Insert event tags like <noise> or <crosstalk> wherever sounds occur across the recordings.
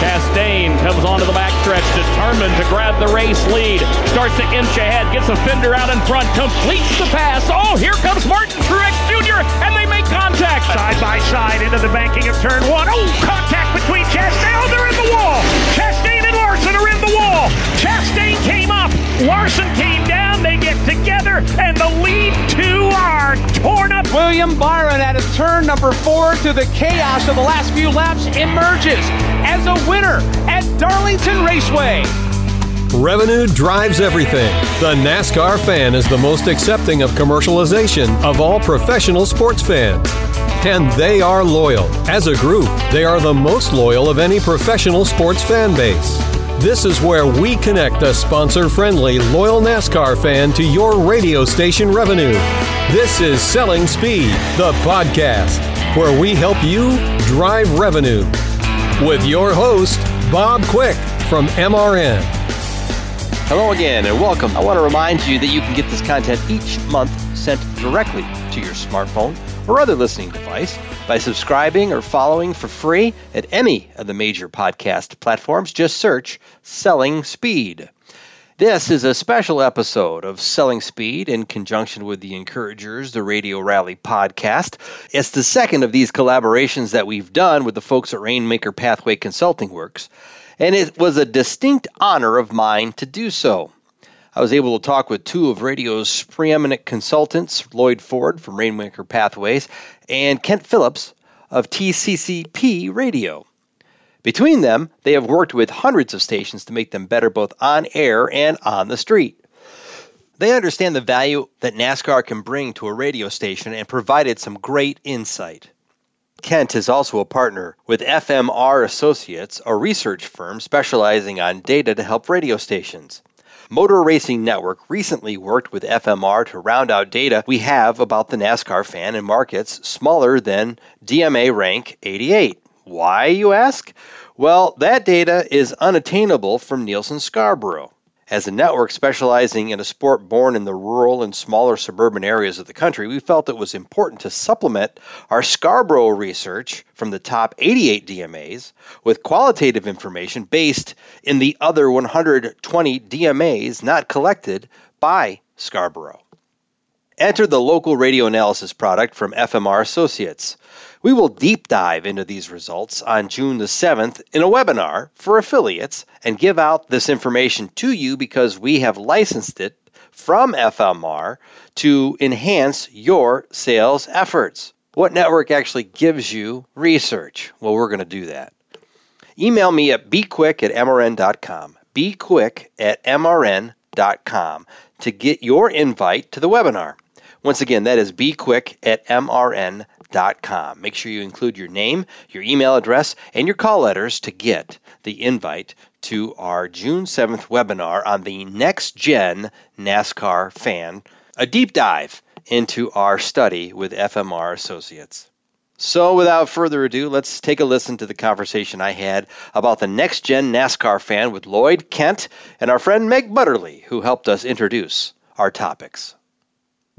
Chastain comes onto the backstretch, determined to grab the race lead. Starts to inch ahead, gets a fender out in front, completes the pass. Oh, here comes Martin Truex Jr., and they make contact. Side by side into the banking of turn one. Oh, contact between Chastain. Oh, they're in the wall. Chastain in the wall. Chastain came up. Larson came down. They get together, and the lead two are torn up. William Byron at his turn number four to the chaos of the last few laps emerges as a winner at Darlington Raceway. Revenue drives everything. The NASCAR fan is the most accepting of commercialization of all professional sports fans. And they are loyal. As a group, they are the most loyal of any professional sports fan base. This is where we connect the sponsor friendly, loyal NASCAR fan to your radio station revenue. This is Selling Speed, the podcast, where we help you drive revenue. With your host, Bob Quick from MRN. Hello again and welcome. I want to remind you that you can get this content each month sent directly to your smartphone or other listening device by subscribing or following for free at any of the major podcast platforms. Just search Selling Speed. This is a special episode of Selling Speed in conjunction with the Encouragers, the Radio Rally podcast. It's the second of these collaborations that we've done with the folks at Rainmaker Pathway Consulting Works and it was a distinct honor of mine to do so. I was able to talk with two of radio's preeminent consultants, Loyd Ford from Rainmaker Pathways and Kent Phillips of TCCP Radio. Between them, they have worked with hundreds of stations to make them better both on air and on the street. They understand the value that NASCAR can bring to a radio station and provided some great insight. Kent is also a partner with FMR Associates, a research firm specializing on data to help radio stations. Motor Racing Network recently worked with FMR to round out data we have about the NASCAR fan in markets smaller than DMA rank 88. Why, you ask? Well, that data is unattainable from Nielsen Scarborough. As a network specializing in a sport born in the rural and smaller suburban areas of the country, we felt it was important to supplement our Scarborough research from the top 88 DMAs with qualitative information based in the other 120 DMAs not collected by Scarborough. Enter the local radio analysis product from FMR Associates. We will deep dive into these results on June the 7th in a webinar for affiliates and give out this information to you because we have licensed it from FMR to enhance your sales efforts. What network actually gives you research? Well, we're going to do that. Email me at bequick at mrn.com. Bequick at mrn.com to get your invite to the webinar. Once again, that is bequick at mrn.com com. Make sure you include your name, your email address, and your call letters to get the invite to our June 7th webinar on the next gen NASCAR fan, a deep dive into our study with FMR Associates. So, without further ado, let's take a listen to the conversation I had about the next gen NASCAR fan with Loyd Kent and our friend Meg Butterly, who helped us introduce our topics.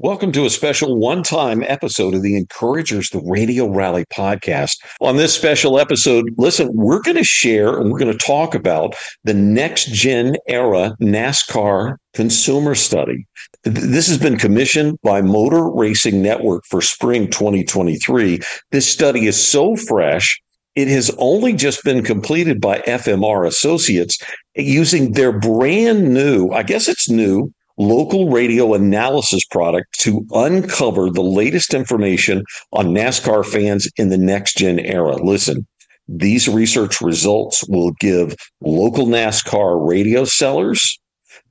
Welcome to a special one time episode of the Encouragers, the Radio Rally podcast. On this special episode, listen, we're going to share and we're going to talk about the next gen era NASCAR consumer study. This has been commissioned by Motor Racing Network for spring 2023. This study is so fresh. It has only just been completed by FMR Associates using their brand new, I guess it's new, local radio analysis product to uncover the latest information on NASCAR fans in the next gen era. Listen, these research results will give local NASCAR radio sellers,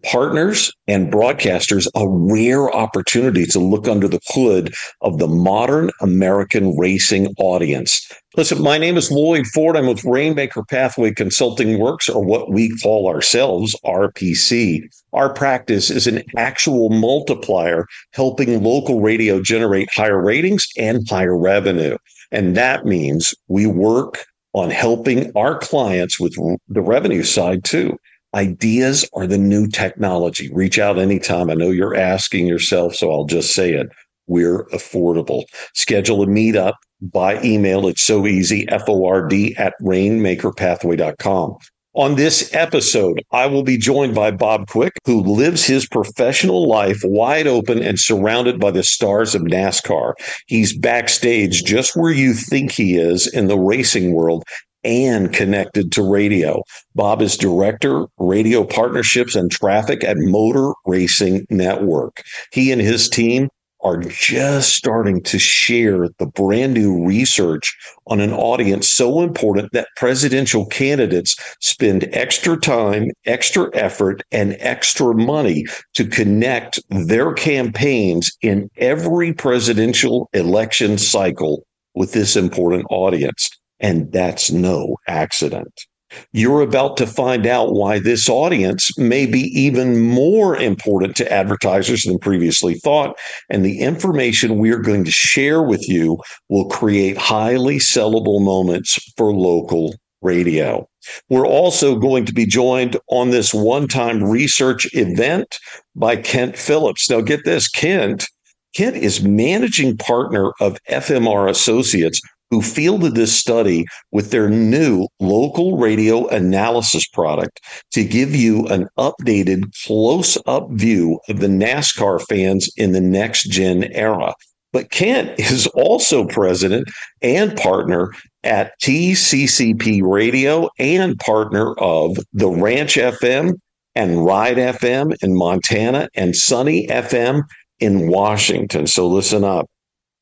partners, and broadcasters a rare opportunity to look under the hood of the modern American racing audience. Listen, my name is Loyd Ford. I'm with Rainmaker Pathway Consulting Works, or what we call ourselves RPC. Our practice is an actual multiplier, helping local radio generate higher ratings and higher revenue. And that means we work on helping our clients with the revenue side too. Ideas are the new technology. Reach out anytime. I know you're asking yourself, so I'll just say it. We're affordable. Schedule a meetup by email. It's so easy, FORD at rainmakerpathway.com. On this episode, I will be joined by Bob Quick, who lives his professional life wide open and surrounded by the stars of NASCAR. He's backstage just where you think he is in the racing world and connected to radio. Bob is director, radio partnerships and traffic at Motor Racing Network. He and his team are just starting to share the brand new research on an audience so important that presidential candidates spend extra time, extra effort, and extra money to connect their campaigns in every presidential election cycle with this important audience. And that's no accident. You're about to find out why this audience may be even more important to advertisers than previously thought. And the information we're going to share with you will create highly sellable moments for local radio. We're also going to be joined on this one time research event by Kent Phillips. Now, get this Kent. Kent is managing partner of FMR Associates, who fielded this study with their new local radio analysis product to give you an updated close up view of the NASCAR fans in the next gen era. But Kent <laughs> is also president and partner at TCCP Radio and partner of the Ranch FM and Ride FM in Montana and Sunny FM in Washington. So listen up.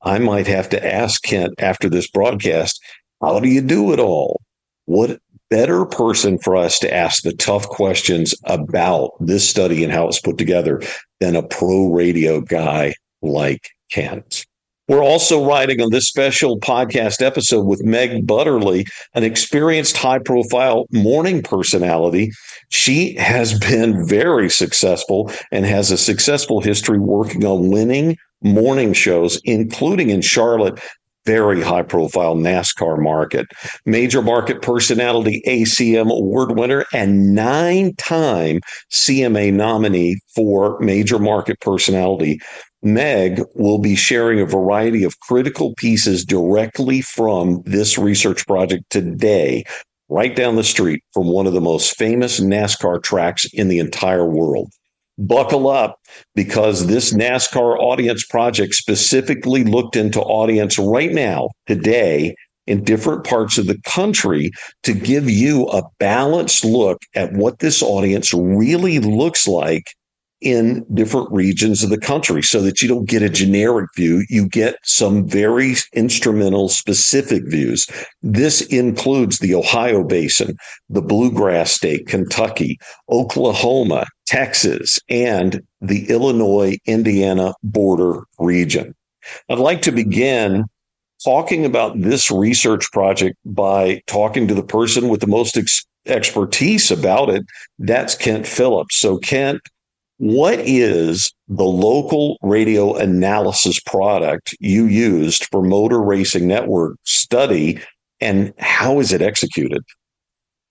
I might have to ask Kent after this broadcast, how do you do it all? What better person for us to ask the tough questions about this study and how it's put together than a pro radio guy like Kent? We're also riding on this special podcast episode with Meg Butterly, an experienced high profile morning personality. She has been very successful and has a successful history working on winning morning shows, including in Charlotte, very high profile NASCAR market, major market personality ACM award winner, and nine time CMA nominee for major market personality. Meg will be sharing a variety of critical pieces directly from this research project today, right down the street from one of the most famous NASCAR tracks in the entire world buckle up because this NASCAR audience project specifically looked into audience right now, today, in different parts of the country to give you a balanced look at what this audience really looks like in different regions of the country so that you don't get a generic view. You get some very instrumental specific views. This includes the Ohio Basin, the Bluegrass State, Kentucky, Oklahoma, Texas, and the Illinois Indiana border region. I'd like to begin talking about this research project by talking to the person with the most ex- expertise about it. That's Kent Phillips. So, Kent, what is the local radio analysis product you used for Motor Racing Network study, and how is it executed?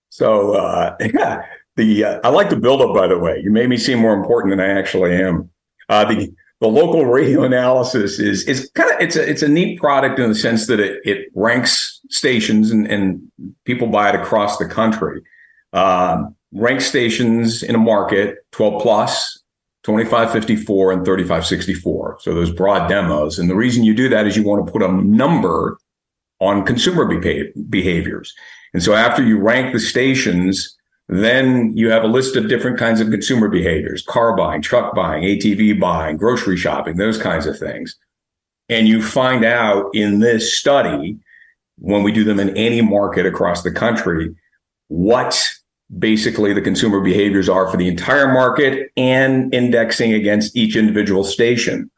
So, uh, <laughs> yeah, the uh, I like the build up. By the way, you made me seem more important than I actually am. Uh, the the local <laughs> radio analysis is is kind of it's a it's a neat product in the sense that it it ranks stations and, and people buy it across the country. Um, rank stations in a market 12 plus 2554 and 3564 so those broad demos. And the reason you do that is you want to put a number on consumer behaviors. And so after you rank the stations then you have a list of different kinds of consumer behaviors car buying truck buying atv buying grocery shopping those kinds of things. And you find out in this study when we do them in any market across the country what basically the consumer behaviors are for the entire market and indexing against each individual station.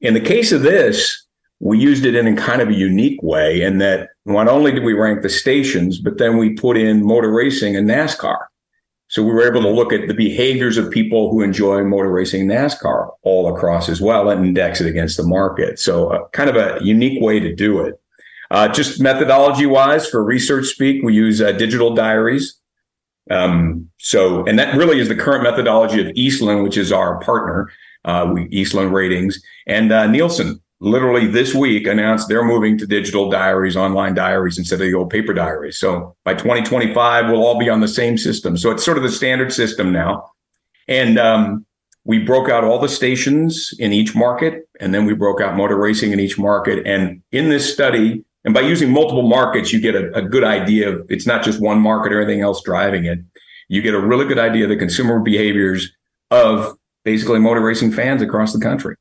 In the case of this, we used it in a kind of a unique way in that not only did we rank the stations, but then we put in motor racing and NASCAR. So we were able to look at the behaviors of people who enjoy motor racing NASCAR all across as well and index it against the market. So uh, kind of a unique way to do it. Uh, just methodology wise for research speak, we use uh, digital diaries. Um, so, and that really is the current methodology of Eastlan, which is our partner, uh, we, Eastlan Ratings, and uh, Nielsen literally this week announced they're moving to digital diaries, online diaries instead of the old paper diaries. So by 2025, we'll all be on the same system. So it's sort of the standard system now. And um, we broke out all the stations in each market, and then we broke out motor racing in each market. And in this study, and by using multiple markets, you get a, a good idea of it's not just one market or anything else driving it. You get a really good idea of the consumer behaviors of basically motor racing fans across the country.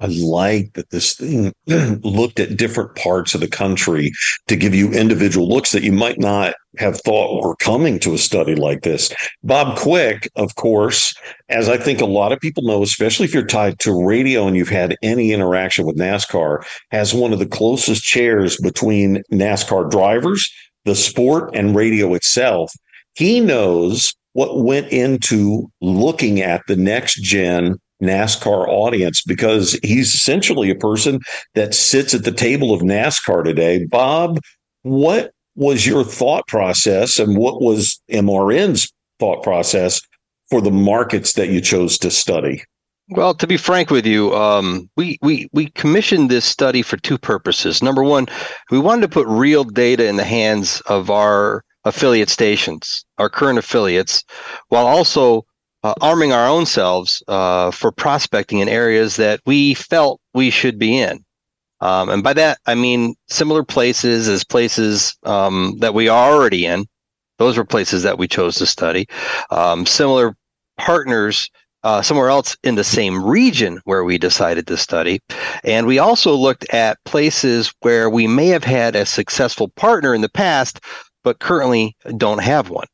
I like that this thing <clears throat> looked at different parts of the country to give you individual looks that you might not have thought were coming to a study like this. Bob Quick, of course, as I think a lot of people know, especially if you're tied to radio and you've had any interaction with NASCAR, has one of the closest chairs between NASCAR drivers, the sport, and radio itself. He knows what went into looking at the next gen NASCAR audience because he's essentially a person that sits at the table of NASCAR today. Bob, what was your thought process and what was MRN's thought process for the markets that you chose to study? Well, to be frank with you, um, we, we, we commissioned this study for two purposes. Number one, we wanted to put real data in the hands of our affiliate stations, our current affiliates, while also uh, arming our own selves uh, for prospecting in areas that we felt we should be in. Um, and by that, I mean similar places as places um, that we are already in. Those were places that we chose to study. Um, similar partners uh, somewhere else in the same region where we decided to study. And we also looked at places where we may have had a successful partner in the past, but currently don't have one.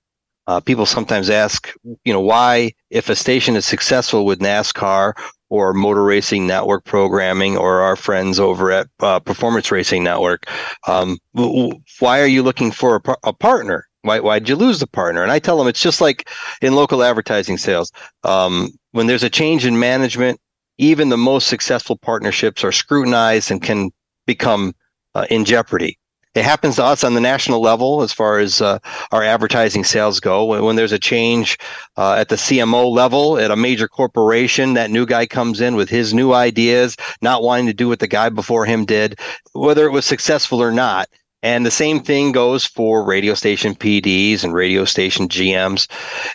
Uh, people sometimes ask, you know, why, if a station is successful with NASCAR or Motor Racing Network programming or our friends over at uh, Performance Racing Network, um, why are you looking for a, a partner? Why, why'd you lose the partner? And I tell them it's just like in local advertising sales. Um, when there's a change in management, even the most successful partnerships are scrutinized and can become uh, in jeopardy. It happens to us on the national level as far as uh, our advertising sales go. When, when there's a change uh, at the CMO level at a major corporation, that new guy comes in with his new ideas, not wanting to do what the guy before him did, whether it was successful or not. And the same thing goes for radio station PDs and radio station GMs.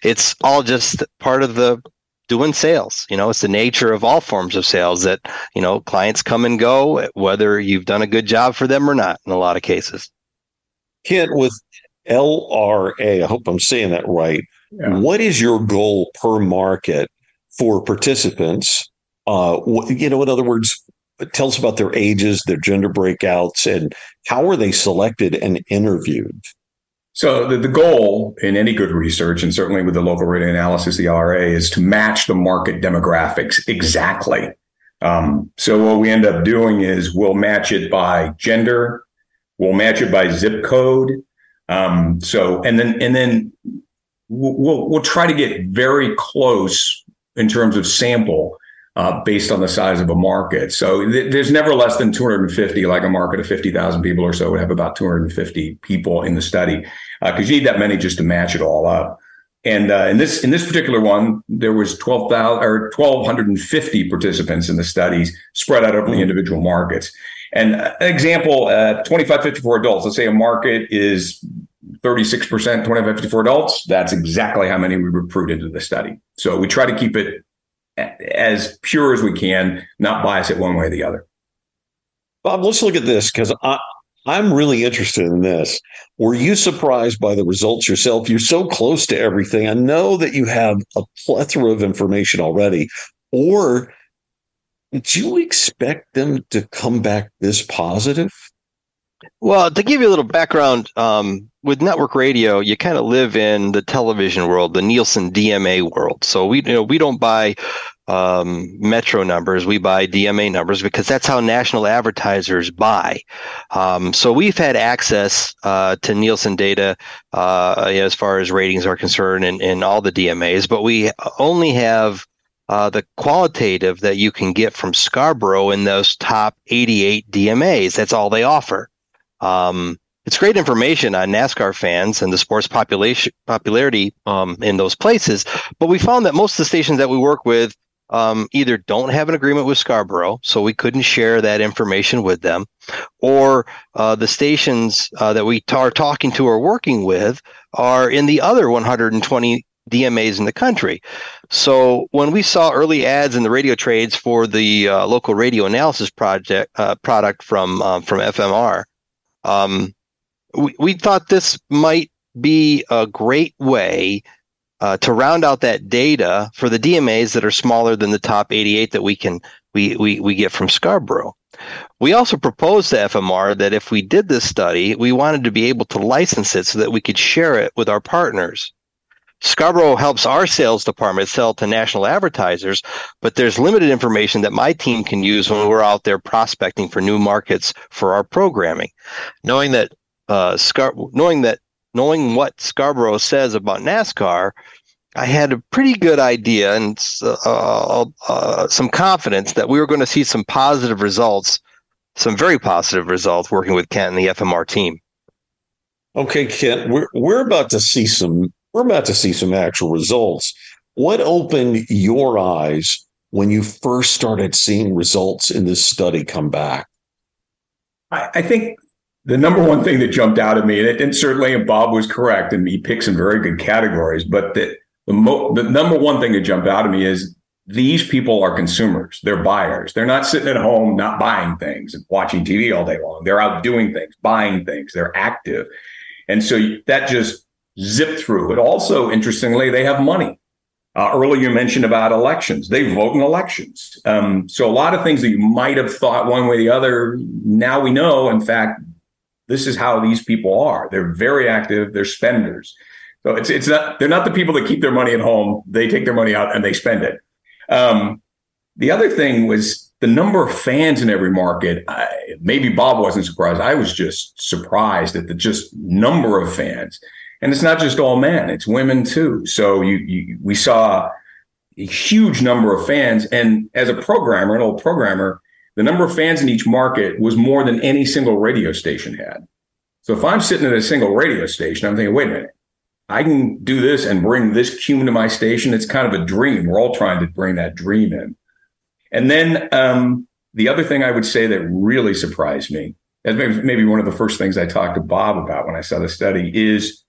It's all just part of the doing sales. You know, it's the nature of all forms of sales that, you know, clients come and go, whether you've done a good job for them or not in a lot of cases. Kent, with LRA, I hope I'm saying that right. Yeah. What is your goal per market for participants? Uh, you know, in other words, tell us about their ages, their gender breakouts, and how are they selected and interviewed? So the, the goal in any good research, and certainly with the local radio analysis, the RA, is to match the market demographics exactly. Um, so what we end up doing is we'll match it by gender, we'll match it by zip code. Um, so and then and then we'll we'll try to get very close in terms of sample uh, based on the size of a market. So th- there's never less than 250, like a market of 50,000 people or so would have about 250 people in the study because uh, you need that many just to match it all up. And uh, in this in this particular one, there was 12,000 or 1,250 participants in the studies spread out over the hmm. individual markets. And an example, uh, 25, 54 adults. Let's say a market is 36% 25, 54 adults. That's exactly how many we recruit into the study. So we try to keep it as pure as we can, not bias it one way or the other. Bob, let's look at this because I'm really interested in this. Were you surprised by the results yourself? You're so close to everything. I know that you have a plethora of information already. Or did you expect them to come back this positive? Well, to give you a little background, um, with network radio, you kind of live in the television world, the Nielsen DMA world. So we, you know, we don't buy um, metro numbers, we buy DMA numbers because that's how national advertisers buy. Um, so we've had access uh, to Nielsen data uh, as far as ratings are concerned in, in all the DMAs, but we only have uh, the qualitative that you can get from Scarborough in those top 88 DMAs. That's all they offer. Um, it's great information on NASCAR fans and the sport's population popularity um, in those places. But we found that most of the stations that we work with um, either don't have an agreement with Scarborough, so we couldn't share that information with them, or uh, the stations uh, that we t- are talking to or working with are in the other 120 DMAs in the country. So when we saw early ads in the radio trades for the uh, local radio analysis project uh, product from um, from FMR, um, we, we thought this might be a great way uh, to round out that data for the DMAs that are smaller than the top 88 that we can we we, we get from Scarborough. We also proposed to FMR that if we did this study, we wanted to be able to license it so that we could share it with our partners. Scarborough helps our sales department sell to national advertisers, but there's limited information that my team can use when we're out there prospecting for new markets for our programming. Knowing that uh, Scar- knowing that knowing what Scarborough says about NASCAR, I had a pretty good idea and uh, uh, uh, some confidence that we were going to see some positive results, some very positive results working with Kent and the FMR team. Okay, Kent, we're we're about to see some we're about to see some actual results. What opened your eyes when you first started seeing results in this study come back? I, I think the number one thing that jumped out at me, and, it, and certainly Bob was correct, and he picked some very good categories, but the, the, mo- the number one thing that jumped out at me is these people are consumers. They're buyers. They're not sitting at home not buying things and watching TV all day long. They're out doing things, buying things. They're active. And so that just zipped through. But also, interestingly, they have money. Uh, earlier, you mentioned about elections. They vote in elections. Um, so a lot of things that you might have thought one way or the other, now we know, in fact, this is how these people are. They're very active. They're spenders. So it's it's not they're not the people that keep their money at home. They take their money out and they spend it. Um, the other thing was the number of fans in every market. I, maybe Bob wasn't surprised. I was just surprised at the just number of fans. And it's not just all men; it's women too. So you, you we saw a huge number of fans. And as a programmer, an old programmer, the number of fans in each market was more than any single radio station had. So if I'm sitting at a single radio station, I'm thinking, wait a minute, I can do this and bring this cume to my station. It's kind of a dream. We're all trying to bring that dream in. And then um, the other thing I would say that really surprised me, as maybe, maybe one of the first things I talked to Bob about when I saw the study, is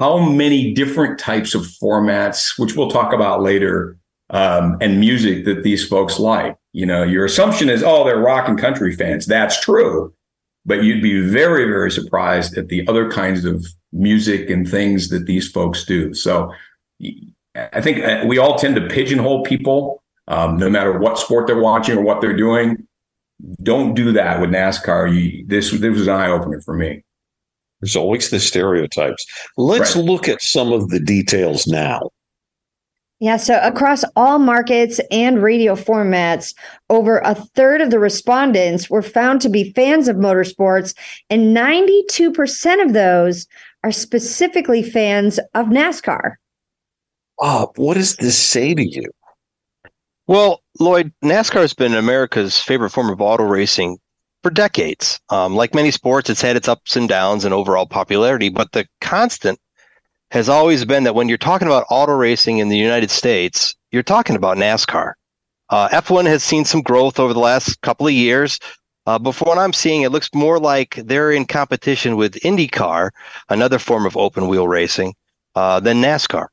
how many different types of formats, which we'll talk about later, um, and music that these folks like. You know, your assumption is, oh, they're rock and country fans. That's true. But you'd be very, very surprised at the other kinds of music and things that these folks do. So I think uh, we all tend to pigeonhole people, um, no matter what sport they're watching or what they're doing. Don't do that with NASCAR. You, this, this was an eye opener for me. There's always the stereotypes. Let's right. look at some of the details now. Yeah, so across all markets and radio formats, over a third of the respondents were found to be fans of motorsports, and 92% of those are specifically fans of NASCAR. Bob, what does this say to you? Well, Loyd, NASCAR has been America's favorite form of auto racing for decades. Um, like many sports, it's had its ups and downs and overall popularity, but the constant has always been that when you're talking about auto racing in the United States, you're talking about NASCAR. Uh, F1 has seen some growth over the last couple of years. Uh, but from what I'm seeing, it looks more like they're in competition with IndyCar, another form of open wheel racing, uh, than NASCAR.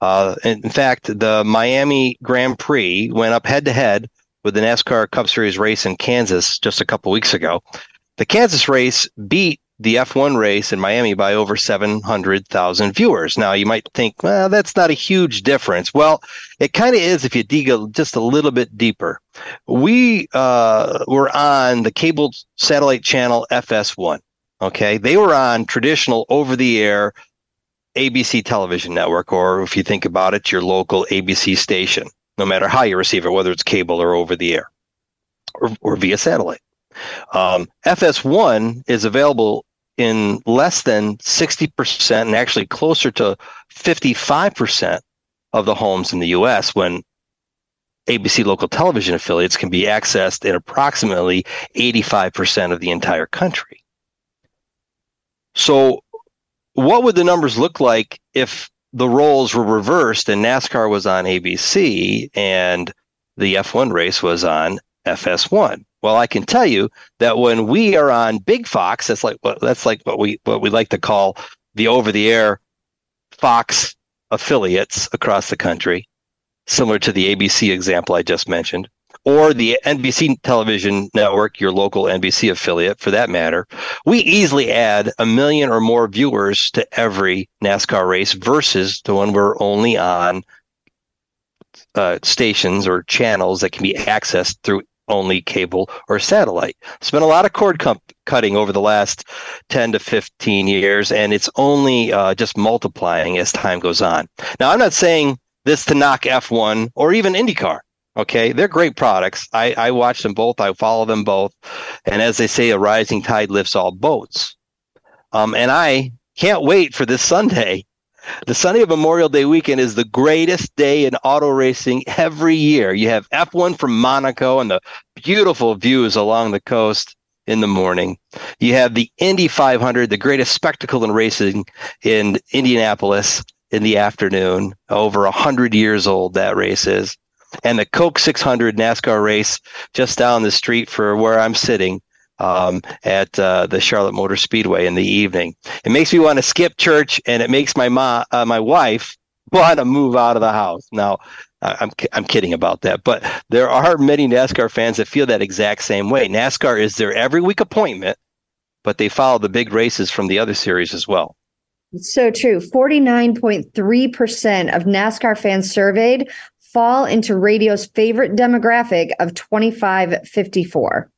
Uh, in fact, the Miami Grand Prix went up head to head with the NASCAR Cup Series race in Kansas just a couple weeks ago. The Kansas race beat the F1 race in Miami by over 700,000 viewers. Now, you might think, well, that's not a huge difference. Well, it kind of is if you dig just a little bit deeper. We uh, were on the cable satellite channel FS1. Okay. They were on traditional over the air ABC television network, or if you think about it, your local ABC station, no matter how you receive it, whether it's cable or over the air or, or via satellite. Um, FS1 is available in less than 60% and actually closer to 55% of the homes in the US when ABC local television affiliates can be accessed in approximately 85% of the entire country. So, what would the numbers look like if the roles were reversed and NASCAR was on ABC and the F1 race was on FS1. Well, I can tell you that when we are on Big Fox, that's like what that's like what we what we like to call the over-the-air Fox affiliates across the country, similar to the ABC example I just mentioned, or the NBC television network, your local NBC affiliate for that matter, we easily add a million or more viewers to every NASCAR race versus the one we're only on uh, stations or channels that can be accessed through only cable or satellite. It's been a lot of cord com- cutting over the last 10 to 15 years, and it's only uh, just multiplying as time goes on. Now, I'm not saying this to knock F1 or even IndyCar. Okay, they're great products. I, I watch them both. I follow them both, and as they say, a rising tide lifts all boats. Um, and I can't wait for this Sunday <laughs> the Sunday of Memorial Day weekend is the greatest day in auto racing every year. You have F1 from Monaco and the beautiful views along the coast in the morning. You have the Indy 500, the greatest spectacle in racing in Indianapolis in the afternoon. Over 100 years old that race is. And the Coke 600 NASCAR race just down the street for where I'm sitting um, at uh, the Charlotte Motor Speedway in the evening. It makes me want to skip church, and it makes my ma, uh, my wife, <laughs> want to move out of the house. Now, I'm I'm kidding about that, but there are many NASCAR fans that feel that exact same way. NASCAR is their every week appointment, but they follow the big races from the other series as well. It's so true. 49.3% of NASCAR fans surveyed fall into radio's favorite demographic of 25 54.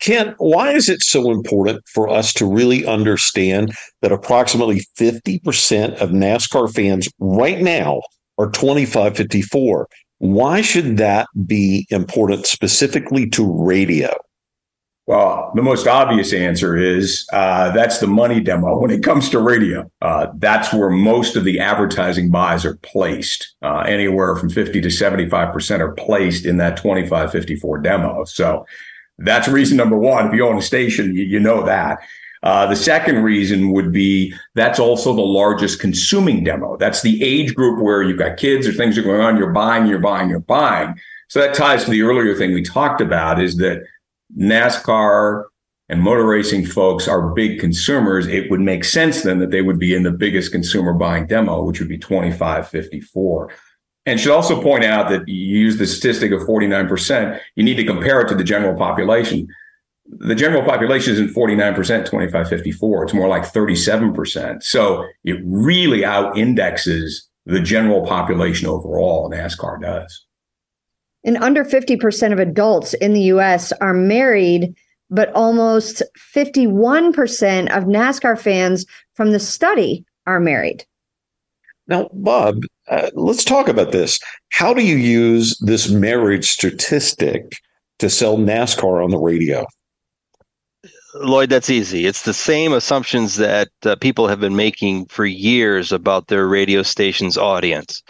Kent, why is it so important for us to really understand that approximately 50% of NASCAR fans right now are 2554? Why should that be important specifically to radio? Well, the most obvious answer is uh, that's the money demo. When it comes to radio, uh, that's where most of the advertising buys are placed. Uh, anywhere from 50 to 75% are placed in that 2554 demo. So that's reason number one. If you own a station, you, you know that. Uh, the second reason would be that's also the largest consuming demo. That's the age group where you've got kids or things are going on. You're buying, you're buying, you're buying. So that ties to the earlier thing we talked about is that NASCAR and motor racing folks are big consumers. It would make sense then that they would be in the biggest consumer buying demo, which would be 2554. And should also point out that you use the statistic of 49%, you need to compare it to the general population. The general population isn't 49%, 2554. It's more like 37%. So it really out indexes the general population overall, NASCAR does. And under 50% of adults in the US are married, but almost 51% of NASCAR fans from the study are married. Now, Bob, uh, let's talk about this. How do you use this marriage statistic to sell NASCAR on the radio? Loyd, that's easy. It's the same assumptions that uh, people have been making for years about their radio station's audience.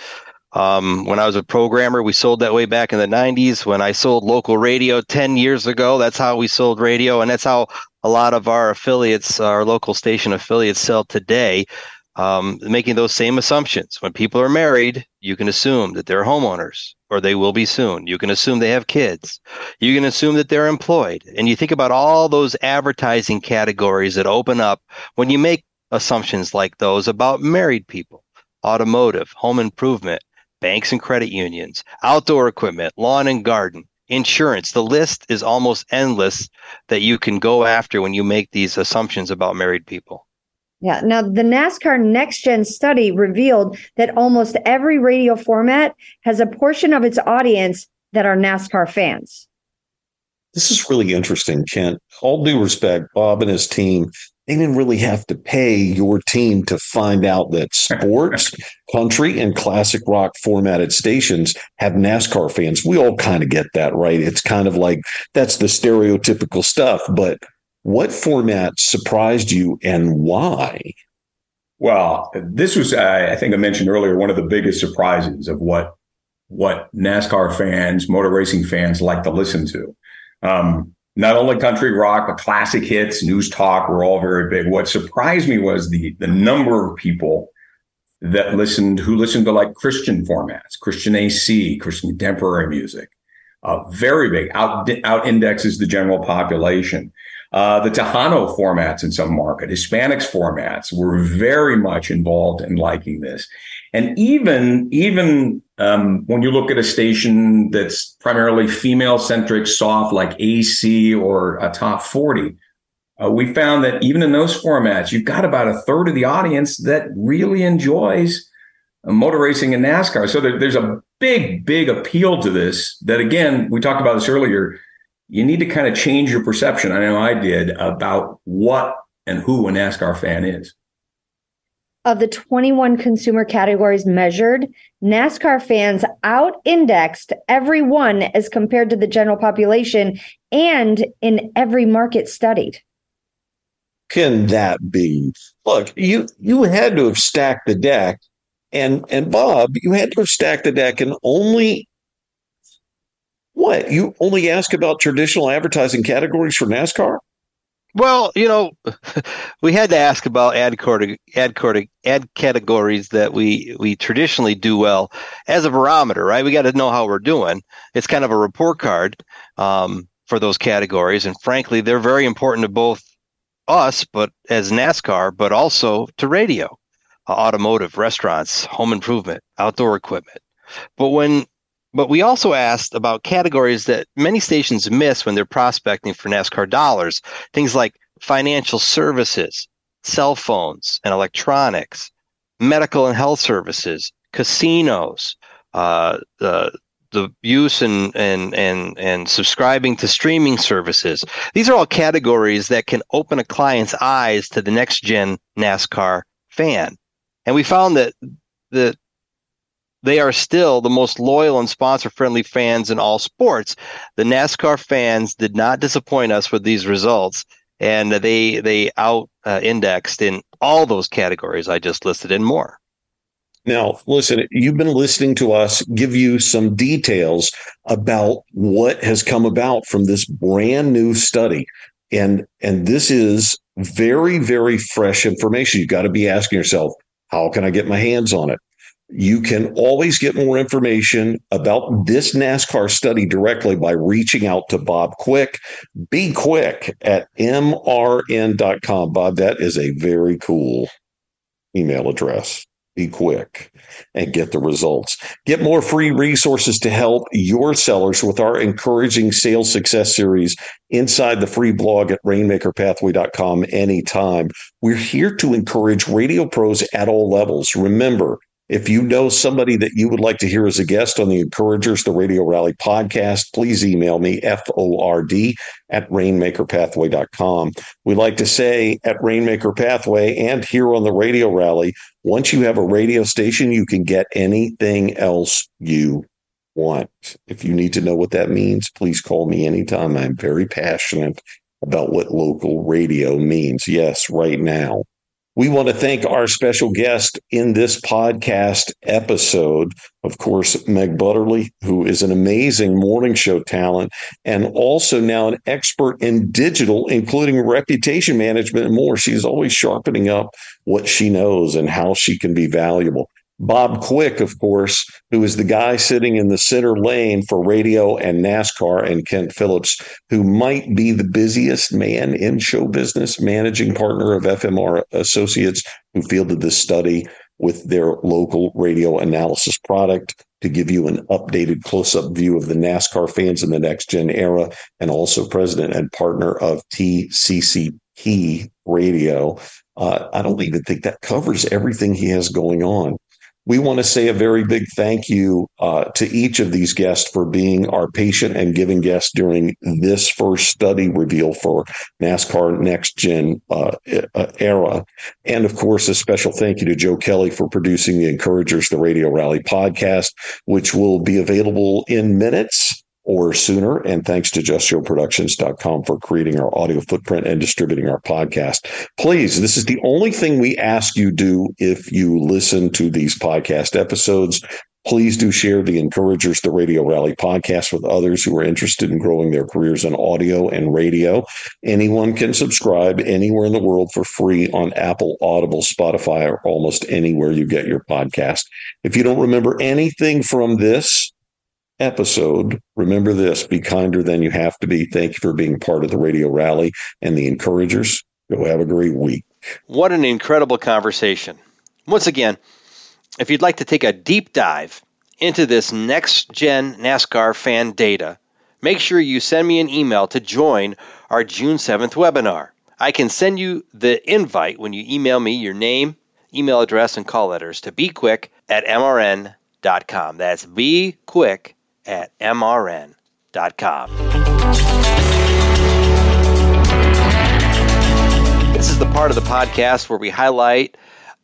Um, when I was a programmer, we sold that way back in the 90s. When I sold local radio 10 years ago, that's how we sold radio. And that's how a lot of our affiliates, our local station affiliates, sell today um, making those same assumptions. When people are married, you can assume that they're homeowners or they will be soon. You can assume they have kids. You can assume that they're employed. And you think about all those advertising categories that open up when you make assumptions like those about married people, automotive, home improvement, banks and credit unions, outdoor equipment, lawn and garden, insurance. The list is almost endless that you can go after when you make these assumptions about married people. Yeah. Now, the NASCAR Next Gen study revealed that almost every radio format has a portion of its audience that are NASCAR fans. This is really interesting, Kent. All due respect, Bob and his team, they didn't really have to pay your team to find out that sports, <laughs> country, and classic rock formatted stations have NASCAR fans. We all kind of get that, right? It's kind of like that's the stereotypical stuff, but what format surprised you and why? Well, this was, I think I mentioned earlier, one of the biggest surprises of what what NASCAR fans, motor racing fans like to listen to. Um, not only country rock, but classic hits, news talk were all very big. What surprised me was the the number of people that listened, who listened to like Christian formats, Christian AC, Christian contemporary music. Uh, very big, out, out indexes the general population. Uh, the Tejano formats in some market, Hispanics formats were very much involved in liking this. And even, even, um, when you look at a station that's primarily female centric, soft like AC or a top 40, uh, we found that even in those formats, you've got about a third of the audience that really enjoys uh, motor racing and NASCAR. So there, there's a big, big appeal to this that again, we talked about this earlier you need to kind of change your perception. I know I did about what and who a NASCAR fan is. Of the 21 consumer categories measured, NASCAR fans out indexed every one as compared to the general population and in every market studied. Can that be? Look, you you had to have stacked the deck and and Bob, you had to have stacked the deck and only what? You only ask about traditional advertising categories for NASCAR? Well, you know, <laughs> we had to ask about ad, ad, ad categories that we we traditionally do well as a barometer, right? We got to know how we're doing. It's kind of a report card um, for those categories, and frankly, they're very important to both us, but as NASCAR, but also to radio, uh, automotive, restaurants, home improvement, outdoor equipment. But when but we also asked about categories that many stations miss when they're prospecting for NASCAR dollars. Things like financial services, cell phones and electronics, medical and health services, casinos, uh, the the use and, and and and subscribing to streaming services. These are all categories that can open a client's eyes to the next gen NASCAR fan. And we found that the they are still the most loyal and sponsor friendly fans in all sports. The NASCAR fans did not disappoint us with these results, and they they out uh, indexed in all those categories I just listed and more. Now, listen, you've been listening to us give you some details about what has come about from this brand new study. And and this is very very fresh information. You've got to be asking yourself, how can I get my hands on it? You can always get more information about this NASCAR study directly by reaching out to Bob Quick. Be quick at mrn.com. Bob, that is a very cool email address. Be quick and get the results. Get more free resources to help your sellers with our encouraging sales success series inside the free blog at rainmakerpathway.com anytime. We're here to encourage radio pros at all levels. Remember, if you know somebody that you would like to hear as a guest on the Encouragers, the Radio Rally podcast, please email me, F-O-R-D, at rainmakerpathway.com. We like to say at Rainmaker Pathway and here on the Radio Rally, once you have a radio station, you can get anything else you want. If you need to know what that means, please call me anytime. I'm very passionate about what local radio means. Yes, right now. We want to thank our special guest in this podcast episode, of course, Meg Butterly, who is an amazing morning show talent and also now an expert in digital, including reputation management and more. She's always sharpening up what she knows and how she can be valuable. Bob Quick, of course, who is the guy sitting in the center lane for radio and NASCAR, and Kent Phillips, who might be the busiest man in show business, managing partner of FMR Associates, who fielded this study with their local radio analysis product to give you an updated close up view of the NASCAR fans in the next gen era, and also president and partner of TCCP Radio. Uh, I don't even think that covers everything he has going on we want to say a very big thank you uh, to each of these guests for being our patient and giving guests during this first study reveal for NASCAR Next Gen uh, uh, era. And of course, a special thank you to Joe Kelly for producing the Encouragers, the Radio Rally podcast, which will be available in minutes or sooner. And thanks to justshowproductions.com for creating our audio footprint and distributing our podcast. Please, this is the only thing we ask you do if you listen to these podcast episodes. Please do share the Encouragers, the Radio Rally podcast with others who are interested in growing their careers in audio and radio. Anyone can subscribe anywhere in the world for free on Apple, Audible, Spotify, or almost anywhere you get your podcast. If you don't remember anything from this, episode, remember this be kinder than you have to be. Thank you for being part of the radio rally and the encouragers. Go have a great week. What an incredible conversation. Once again, if you'd like to take a deep dive into this next gen NASCAR fan data, make sure you send me an email to join our June 7th webinar. I can send you the invite when you email me your name, email address, and call letters to be quick at mrn.com. That's be quick at mrn.com. This is the part of the podcast where we highlight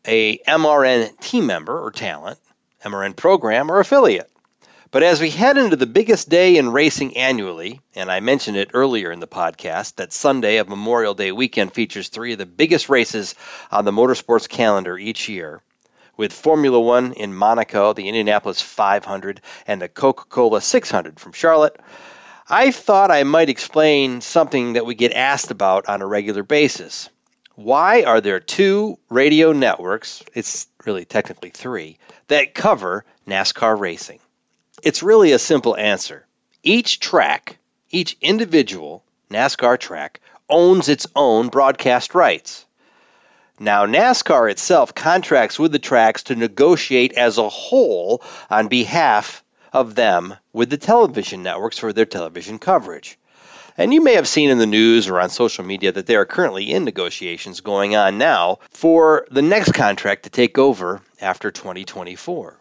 a MRN team member or talent, MRN program or affiliate. But as we head into the biggest day in racing annually, and I mentioned it earlier in the podcast, that Sunday of Memorial Day weekend features three of the biggest races on the motorsports calendar each year with Formula One in Monaco, the Indianapolis 500, and the Coca Cola 600 from Charlotte, I thought I might explain something that we get asked about on a regular basis. Why are there two radio networks, it's really technically three, that cover NASCAR racing? It's really a simple answer. Each track, each individual NASCAR track, owns its own broadcast rights. Now, NASCAR itself contracts with the tracks to negotiate as a whole on behalf of them with the television networks for their television coverage. And you may have seen in the news or on social media that there are currently in negotiations going on now for the next contract to take over after 2024.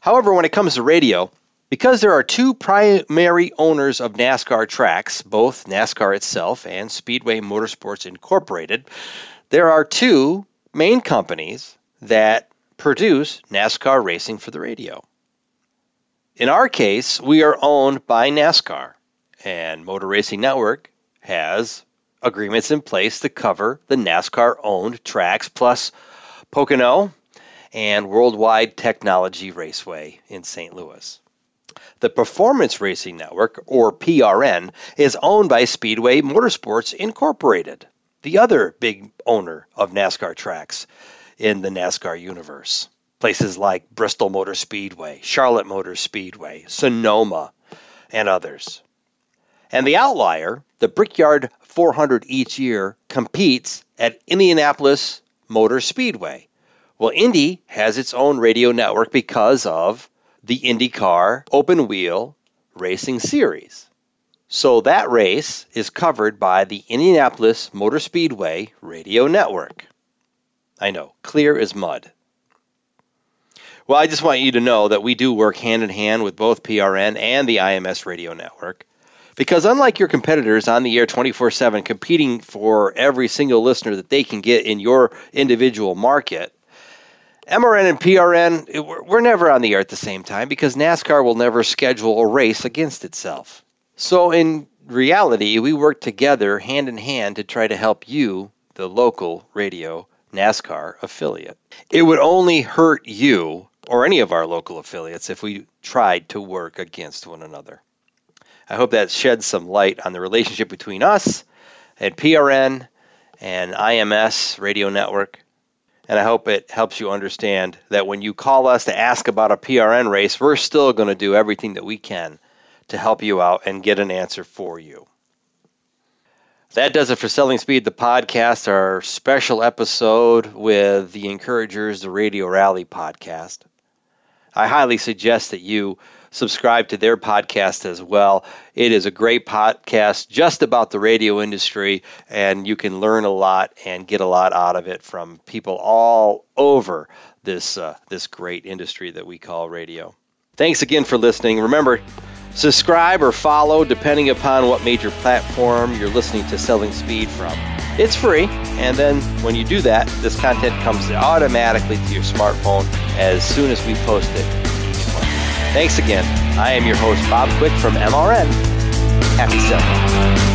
However, when it comes to radio, because there are two primary owners of NASCAR tracks, both NASCAR itself and Speedway Motorsports Incorporated, there are two main companies that produce NASCAR racing for the radio. In our case, we are owned by NASCAR, and Motor Racing Network has agreements in place to cover the NASCAR owned tracks plus Pocono and Worldwide Technology Raceway in St. Louis. The Performance Racing Network, or PRN, is owned by Speedway Motorsports Incorporated the other big owner of NASCAR tracks in the NASCAR universe. Places like Bristol Motor Speedway, Charlotte Motor Speedway, Sonoma, and others. And the outlier, the Brickyard 400 each year, competes at Indianapolis Motor Speedway. Well, Indy has its own radio network because of the IndyCar Open Wheel Racing Series. So that race is covered by the Indianapolis Motor Speedway radio network. I know, clear as mud. Well, I just want you to know that we do work hand in hand with both PRN and the IMS radio network. Because unlike your competitors on the air 24 7 competing for every single listener that they can get in your individual market, MRN and PRN, we're never on the air at the same time because NASCAR will never schedule a race against itself. So, in reality, we work together hand in hand to try to help you, the local radio NASCAR affiliate. It would only hurt you or any of our local affiliates if we tried to work against one another. I hope that sheds some light on the relationship between us and PRN and IMS Radio Network. And I hope it helps you understand that when you call us to ask about a PRN race, we're still going to do everything that we can to help you out and get an answer for you. That does it for Selling Speed, the podcast, our special episode with the Encouragers, the Radio Rally podcast. I highly suggest that you subscribe to their podcast as well. It is a great podcast just about the radio industry, and you can learn a lot and get a lot out of it from people all over this uh, this great industry that we call radio. Thanks again for listening. Remember, Subscribe or follow depending upon what major platform you're listening to Selling Speed from. It's free, and then when you do that, this content comes automatically to your smartphone as soon as we post it. Thanks again. I am your host, Bob Quick from MRN. Happy selling.